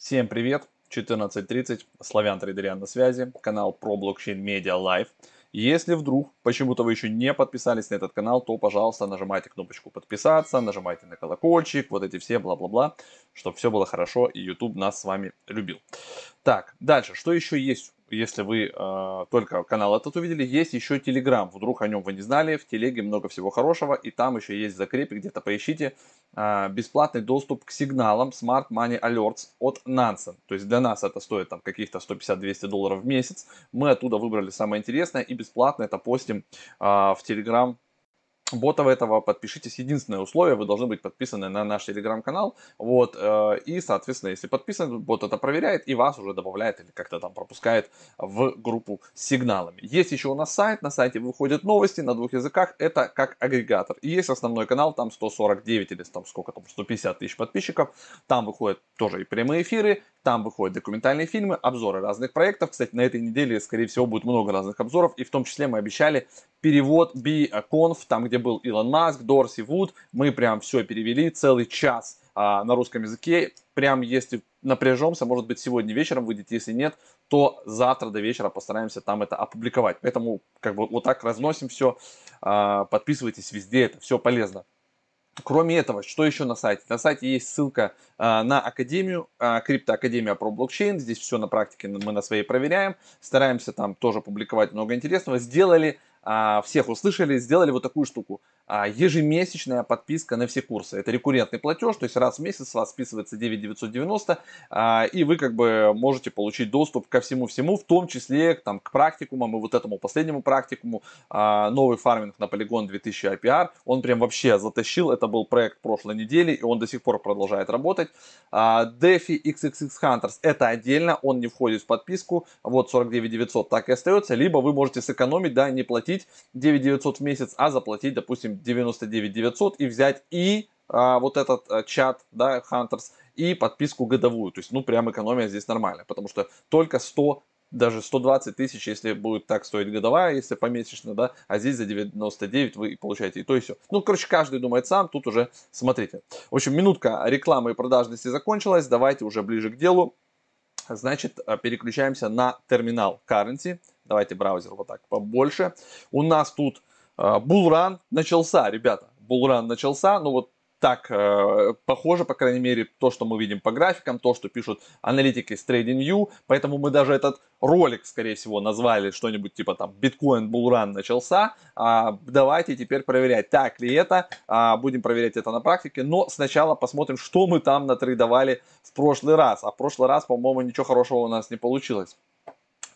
Всем привет! 14.30, Славян Трейдериан на связи, канал про блокчейн Media Live. Если вдруг почему-то вы еще не подписались на этот канал, то, пожалуйста, нажимайте кнопочку подписаться, нажимайте на колокольчик, вот эти все бла-бла-бла, чтобы все было хорошо и YouTube нас с вами любил. Так, дальше, что еще есть если вы э, только канал этот увидели, есть еще Telegram. Вдруг о нем вы не знали, в Телеге много всего хорошего, и там еще есть закрепе, где-то поищите э, бесплатный доступ к сигналам Smart Money Alerts от Nansen. То есть для нас это стоит там каких-то 150-200 долларов в месяц. Мы оттуда выбрали самое интересное и бесплатно это постим э, в Telegram ботов этого подпишитесь. Единственное условие, вы должны быть подписаны на наш телеграм-канал. Вот, э, и, соответственно, если подписан, бот это проверяет и вас уже добавляет или как-то там пропускает в группу с сигналами. Есть еще у нас сайт, на сайте выходят новости на двух языках, это как агрегатор. И есть основной канал, там 149 или там сколько там, 150 тысяч подписчиков. Там выходят тоже и прямые эфиры, там выходят документальные фильмы, обзоры разных проектов. Кстати, на этой неделе, скорее всего, будет много разных обзоров. И в том числе мы обещали перевод BConf, там, где был Илон Маск, Дорси Вуд. Мы прям все перевели, целый час а, на русском языке. Прям если напряжемся, может быть, сегодня вечером выйдет, если нет, то завтра до вечера постараемся там это опубликовать. Поэтому как бы вот так разносим все. А, подписывайтесь везде, это все полезно. Кроме этого, что еще на сайте? На сайте есть ссылка э, на Академию, э, Криптоакадемия про блокчейн. Здесь все на практике мы на своей проверяем. Стараемся там тоже публиковать много интересного. Сделали а, всех услышали, сделали вот такую штуку. А, ежемесячная подписка на все курсы. Это рекуррентный платеж, то есть раз в месяц с вас списывается 9990, а, и вы как бы можете получить доступ ко всему-всему, в том числе там, к практикумам и вот этому последнему практикуму. Новый фарминг на Polygon 2000 IPR, он прям вообще затащил, это был проект прошлой недели, и он до сих пор продолжает работать. DeFi XXX Hunters, это отдельно, он не входит в подписку, вот 49900 так и остается, либо вы можете сэкономить, да, не платить заплатить 9 900 в месяц, а заплатить, допустим, 99 900 и взять и а, вот этот а, чат, да, Hunters, и подписку годовую. То есть, ну, прям экономия здесь нормальная, потому что только 100 даже 120 тысяч, если будет так стоить годовая, если помесячно, да, а здесь за 99 вы получаете и то и все. Ну, короче, каждый думает сам, тут уже смотрите. В общем, минутка рекламы и продажности закончилась, давайте уже ближе к делу. Значит, переключаемся на терминал Currency. Давайте браузер вот так побольше. У нас тут булран начался, ребята. Булран начался, ну вот так э, похоже, по крайней мере, то, что мы видим по графикам, то, что пишут аналитики с TradingView. Поэтому мы даже этот ролик, скорее всего, назвали что-нибудь типа там Bitcoin Bull начался. А, давайте теперь проверять, так ли это. А, будем проверять это на практике. Но сначала посмотрим, что мы там натрейдовали в прошлый раз. А в прошлый раз, по-моему, ничего хорошего у нас не получилось.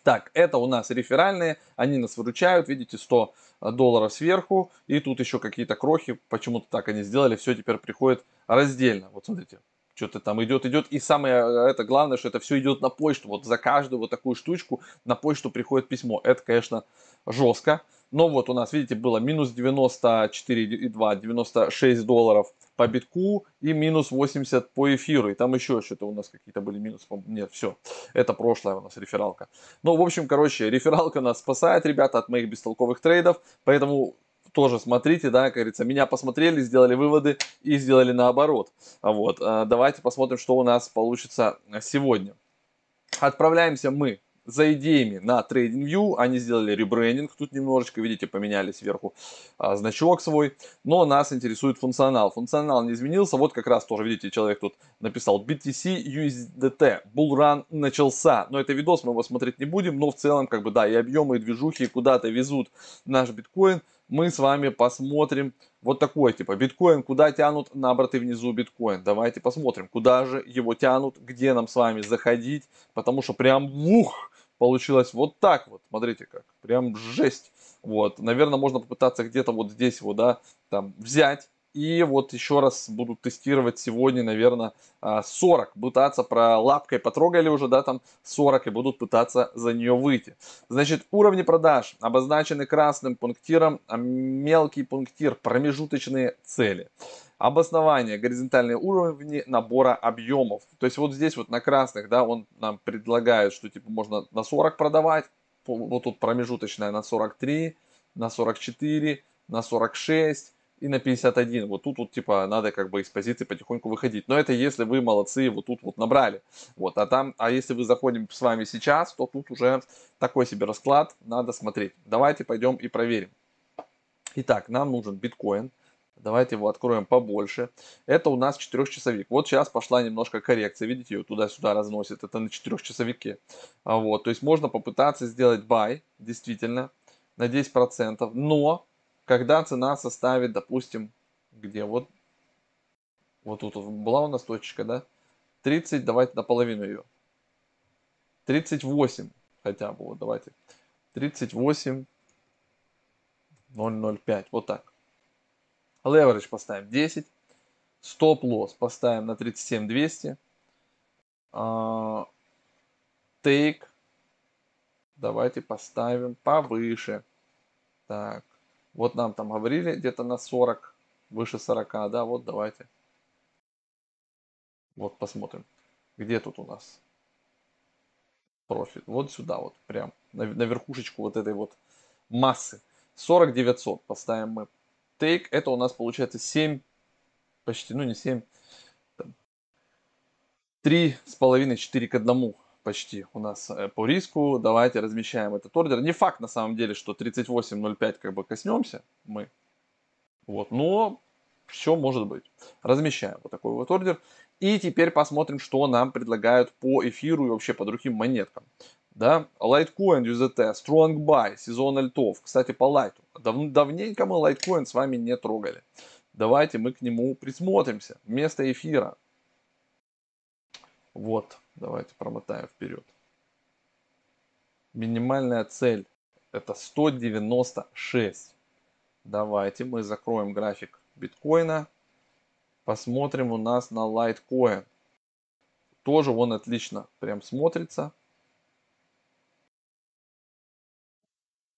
Так, это у нас реферальные, они нас выручают, видите, 100 долларов сверху, и тут еще какие-то крохи, почему-то так они сделали, все теперь приходит раздельно. Вот смотрите, что-то там идет, идет, и самое э, это главное, что это все идет на почту, вот за каждую вот такую штучку на почту приходит письмо. Это, конечно, жестко. Но вот у нас, видите, было минус 94,2, 96 долларов по битку и минус 80 по эфиру. И там еще что-то у нас какие-то были минусы. Нет, все. Это прошлая у нас рефералка. Ну, в общем, короче, рефералка нас спасает, ребята, от моих бестолковых трейдов. Поэтому тоже смотрите, да, как говорится, меня посмотрели, сделали выводы и сделали наоборот. Вот, э, давайте посмотрим, что у нас получится сегодня. Отправляемся мы за идеями на TradingView. Они сделали ребрендинг, тут немножечко, видите, поменяли сверху а, значок свой. Но нас интересует функционал. Функционал не изменился. Вот как раз тоже, видите, человек тут написал BTC USDT. Bullrun начался. Но это видос, мы его смотреть не будем. Но в целом, как бы, да, и объемы, и движухи куда-то везут наш биткоин. Мы с вами посмотрим вот такой, типа, биткоин, куда тянут на обороты внизу биткоин. Давайте посмотрим, куда же его тянут, где нам с вами заходить. Потому что прям, ух, получилось вот так вот. Смотрите как. Прям жесть. Вот. Наверное, можно попытаться где-то вот здесь вот, да, там взять. И вот еще раз буду тестировать сегодня, наверное, 40. А, пытаться про лапкой потрогали уже, да, там 40 и будут пытаться за нее выйти. Значит, уровни продаж обозначены красным пунктиром, а мелкий пунктир, промежуточные цели. Обоснование, горизонтальные уровни набора объемов. То есть вот здесь вот на красных, да, он нам предлагает, что типа можно на 40 продавать. Вот тут промежуточная на 43, на 44, на 46, и на 51. Вот тут вот типа надо как бы из позиции потихоньку выходить. Но это если вы молодцы, вот тут вот набрали. Вот, а там, а если вы заходим с вами сейчас, то тут уже такой себе расклад, надо смотреть. Давайте пойдем и проверим. Итак, нам нужен биткоин. Давайте его откроем побольше. Это у нас 4-часовик. Вот сейчас пошла немножко коррекция. Видите, ее туда-сюда разносит. Это на 4-часовике. А вот, то есть можно попытаться сделать buy, действительно, на 10%. Но когда цена составит, допустим, где вот, вот тут была у нас точечка, да? 30, давайте наполовину ее. 38 хотя бы, вот давайте. 38, 0,05, вот так. Leverage поставим 10. Стоп-лосс поставим на 37 200. Uh, take. Давайте поставим повыше. Так. Вот нам там говорили где-то на 40, выше 40, да, вот давайте. Вот посмотрим, где тут у нас профит. Вот сюда вот, прям на, на верхушечку вот этой вот массы. 40 900 поставим мы. Take, это у нас получается 7, почти, ну не 7, 3,5-4 к 1 почти у нас э, по риску. Давайте размещаем этот ордер. Не факт на самом деле, что 38.05 как бы коснемся мы. Вот, но все может быть. Размещаем вот такой вот ордер. И теперь посмотрим, что нам предлагают по эфиру и вообще по другим монеткам. Да, Litecoin UZT, Strong Buy, сезон альтов. Кстати, по лайту. Дав давненько мы Litecoin с вами не трогали. Давайте мы к нему присмотримся. Вместо эфира. Вот. Давайте промотаем вперед. Минимальная цель это 196. Давайте мы закроем график биткоина. Посмотрим у нас на Litecoin. Тоже он отлично прям смотрится.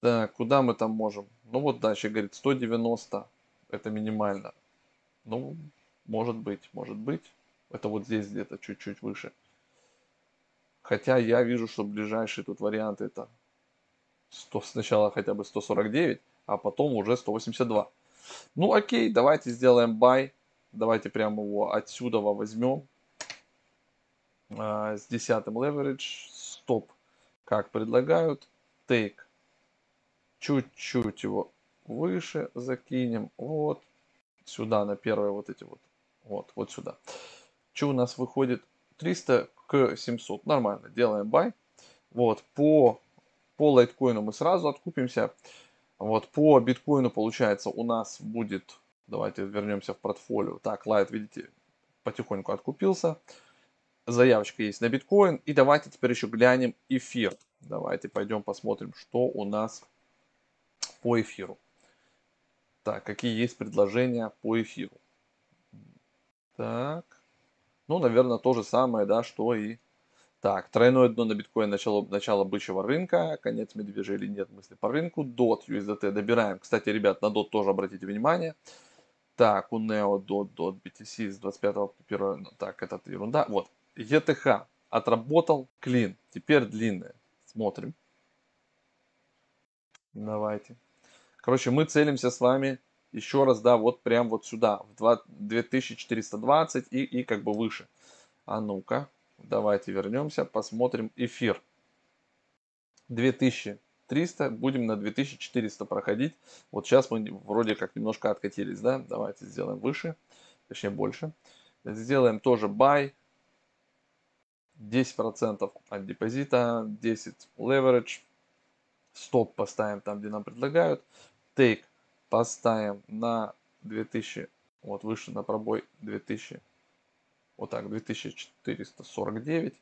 Так, куда мы там можем? Ну вот дальше говорит 190. Это минимально. Ну, может быть, может быть. Это вот здесь где-то чуть-чуть выше. Хотя я вижу, что ближайший тут вариант это 100, сначала хотя бы 149, а потом уже 182. Ну окей, давайте сделаем buy. Давайте прямо его отсюда возьмем. А, с десятым leverage. Стоп. Как предлагают. Take. Чуть-чуть его выше закинем. Вот. Сюда на первые вот эти вот. Вот, вот сюда. Что у нас выходит? 300 к 700. Нормально, делаем buy. Вот, по, по лайткоину мы сразу откупимся. Вот, по биткоину, получается, у нас будет, давайте вернемся в портфолио. Так, лайт, видите, потихоньку откупился. Заявочка есть на биткоин. И давайте теперь еще глянем эфир. Давайте пойдем посмотрим, что у нас по эфиру. Так, какие есть предложения по эфиру. Так. Ну, наверное, то же самое, да, что и... Так, тройное дно на биткоин, начало, начало бычьего рынка, конец медвежья или нет мысли по рынку. DOT, USDT добираем. Кстати, ребят, на DOT тоже обратите внимание. Так, у NEO, DOT, DOT, BTC с 25 по 1, ну, так, это ерунда. Вот, ETH отработал, клин, теперь длинная. Смотрим. Давайте. Короче, мы целимся с вами еще раз, да, вот прям вот сюда, в 2420 и, и как бы выше. А ну-ка, давайте вернемся, посмотрим эфир. 2300, будем на 2400 проходить. Вот сейчас мы вроде как немножко откатились, да, давайте сделаем выше, точнее больше. Сделаем тоже buy, 10% от депозита, 10 leverage, стоп поставим там, где нам предлагают, take поставим на 2000, вот выше на пробой 2000, вот так, 2449,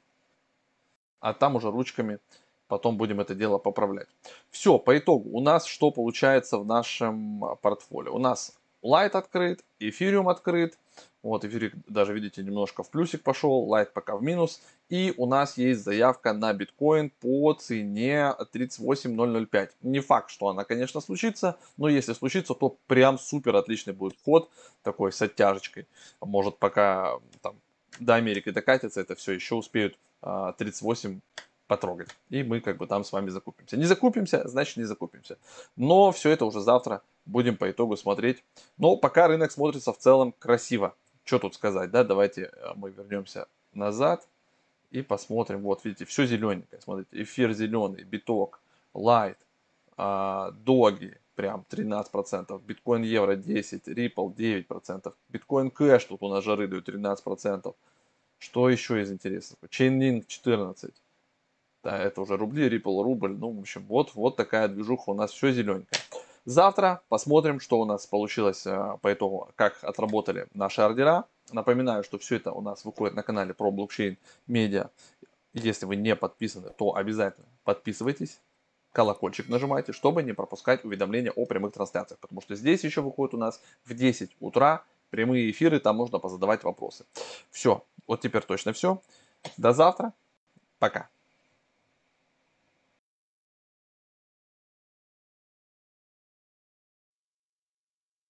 а там уже ручками потом будем это дело поправлять. Все, по итогу у нас что получается в нашем портфолио? У нас Light открыт, Ethereum открыт, вот, эфирик даже, видите, немножко в плюсик пошел, лайт пока в минус. И у нас есть заявка на биткоин по цене 38005. Не факт, что она, конечно, случится, но если случится, то прям супер отличный будет вход, такой с оттяжечкой. Может, пока там до Америки докатится, это все еще успеют 38 потрогать. И мы как бы там с вами закупимся. Не закупимся, значит не закупимся. Но все это уже завтра будем по итогу смотреть. Но пока рынок смотрится в целом красиво. Что тут сказать, да? Давайте э, мы вернемся назад и посмотрим. Вот, видите, все зелененькое. Смотрите, эфир зеленый, биток, лайт, доги, прям 13%, биткоин евро 10, Ripple 9%, биткоин кэш тут у нас жары дают 13%. Что еще из интересного? Chainlink 14. Да, это уже рубли, Ripple рубль. Ну, в общем, вот, вот такая движуха у нас все зелененькое. Завтра посмотрим, что у нас получилось э, по итогу, как отработали наши ордера. Напоминаю, что все это у нас выходит на канале про блокчейн медиа. Если вы не подписаны, то обязательно подписывайтесь, колокольчик нажимайте, чтобы не пропускать уведомления о прямых трансляциях. Потому что здесь еще выходит у нас в 10 утра прямые эфиры, там можно позадавать вопросы. Все, вот теперь точно все. До завтра. Пока.